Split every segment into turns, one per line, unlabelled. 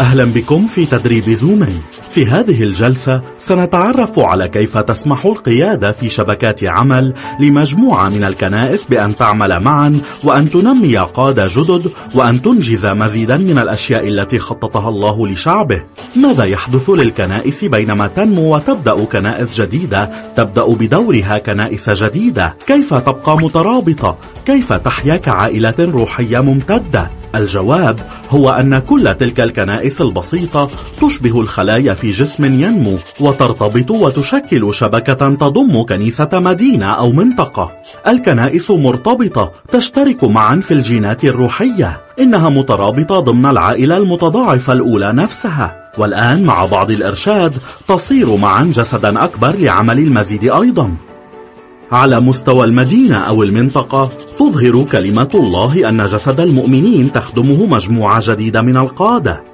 أهلا بكم في تدريب زومين في هذه الجلسة سنتعرف على كيف تسمح القيادة في شبكات عمل لمجموعة من الكنائس بأن تعمل معا وأن تنمي قادة جدد وأن تنجز مزيدا من الأشياء التي خططها الله لشعبه. ماذا يحدث للكنائس بينما تنمو وتبدأ كنائس جديدة؟ تبدأ بدورها كنائس جديدة. كيف تبقى مترابطة؟ كيف تحيا كعائلة روحية ممتدة؟ الجواب هو أن كل تلك الكنائس البسيطة تشبه الخلايا في جسم ينمو وترتبط وتشكل شبكة تضم كنيسة مدينة أو منطقة. الكنائس مرتبطة تشترك معا في الجينات الروحية. إنها مترابطة ضمن العائلة المتضاعفة الأولى نفسها. والآن مع بعض الإرشاد تصير معا جسدا أكبر لعمل المزيد أيضا. على مستوى المدينة أو المنطقة تظهر كلمة الله أن جسد المؤمنين تخدمه مجموعة جديدة من القادة.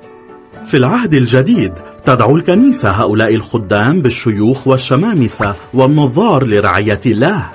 في العهد الجديد تدعو الكنيسة هؤلاء الخدام بالشيوخ والشمامسة والنظار لرعية الله.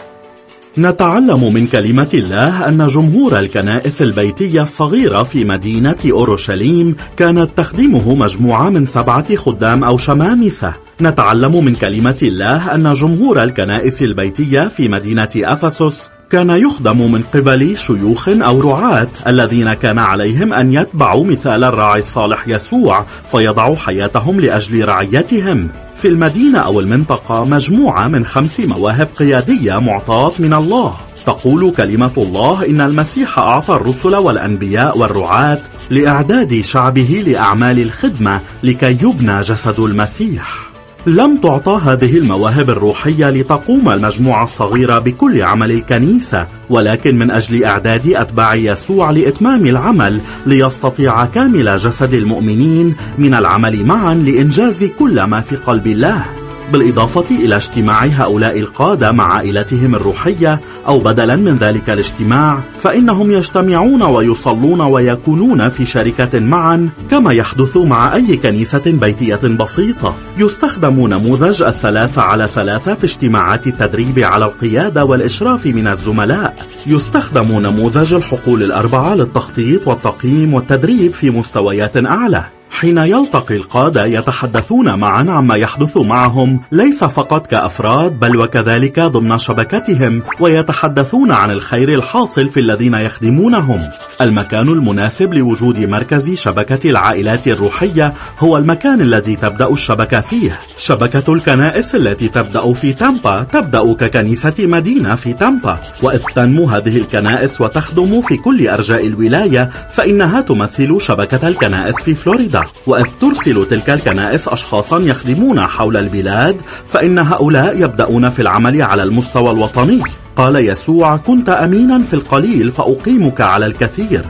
نتعلم من كلمة الله أن جمهور الكنائس البيتية الصغيرة في مدينة أورشليم كانت تخدمه مجموعة من سبعة خدام أو شمامسة نتعلم من كلمة الله أن جمهور الكنائس البيتية في مدينة أفسس كان يخدم من قبل شيوخ أو رعاة الذين كان عليهم أن يتبعوا مثال الراعي الصالح يسوع فيضعوا حياتهم لأجل رعيتهم. في المدينة أو المنطقة مجموعة من خمس مواهب قيادية معطاة من الله. تقول كلمة الله إن المسيح أعطى الرسل والأنبياء والرعاة لإعداد شعبه لأعمال الخدمة لكي يبنى جسد المسيح. لم تعطى هذه المواهب الروحية لتقوم المجموعة الصغيرة بكل عمل الكنيسة ولكن من أجل إعداد أتباع يسوع لإتمام العمل ليستطيع كامل جسد المؤمنين من العمل معا لإنجاز كل ما في قلب الله. بالإضافة إلى اجتماع هؤلاء القادة مع عائلتهم الروحية أو بدلا من ذلك الاجتماع فإنهم يجتمعون ويصلون ويكونون في شركة معا كما يحدث مع أي كنيسة بيتية بسيطة. يستخدم نموذج الثلاثة على ثلاثة في اجتماعات التدريب على القيادة والإشراف من الزملاء. يستخدم نموذج الحقول الأربعة للتخطيط والتقييم والتدريب في مستويات أعلى. حين يلتقي القادة يتحدثون معا عما يحدث معهم ليس فقط كأفراد بل وكذلك ضمن شبكتهم ويتحدثون عن الخير الحاصل في الذين يخدمونهم. المكان المناسب لوجود مركز شبكة العائلات الروحية هو المكان الذي تبدأ الشبكة فيه. شبكة الكنائس التي تبدأ في تامبا تبدأ ككنيسة مدينة في تامبا. وإذ تنمو هذه الكنائس وتخدم في كل أرجاء الولاية فإنها تمثل شبكة الكنائس في فلوريدا. وإذ ترسل تلك الكنائس أشخاصا يخدمون حول البلاد فإن هؤلاء يبدأون في العمل على المستوى الوطني. قال يسوع كنت أمينا في القليل فأقيمك على الكثير.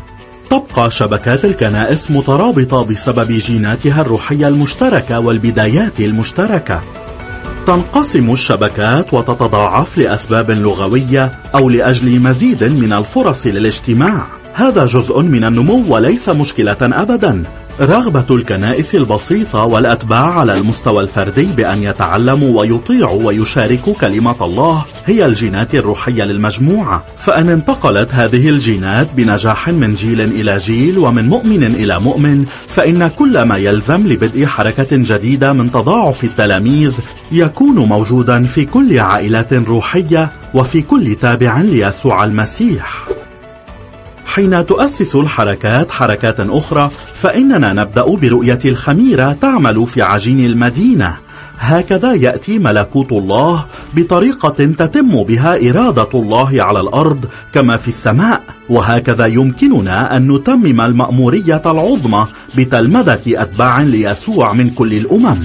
تبقى شبكات الكنائس مترابطة بسبب جيناتها الروحية المشتركة والبدايات المشتركة. تنقسم الشبكات وتتضاعف لأسباب لغوية أو لأجل مزيد من الفرص للاجتماع. هذا جزء من النمو وليس مشكلة أبدا. رغبة الكنائس البسيطة والأتباع على المستوى الفردي بأن يتعلموا ويطيعوا ويشاركوا كلمة الله هي الجينات الروحية للمجموعة. فأن انتقلت هذه الجينات بنجاح من جيل إلى جيل ومن مؤمن إلى مؤمن فإن كل ما يلزم لبدء حركة جديدة من تضاعف التلاميذ يكون موجودا في كل عائلة روحية وفي كل تابع ليسوع المسيح. حين تؤسس الحركات حركات أخرى فإننا نبدأ برؤية الخميرة تعمل في عجين المدينة. هكذا يأتي ملكوت الله بطريقة تتم بها إرادة الله على الأرض كما في السماء. وهكذا يمكننا أن نتمم المأمورية العظمى بتلمذة أتباع ليسوع من كل الأمم.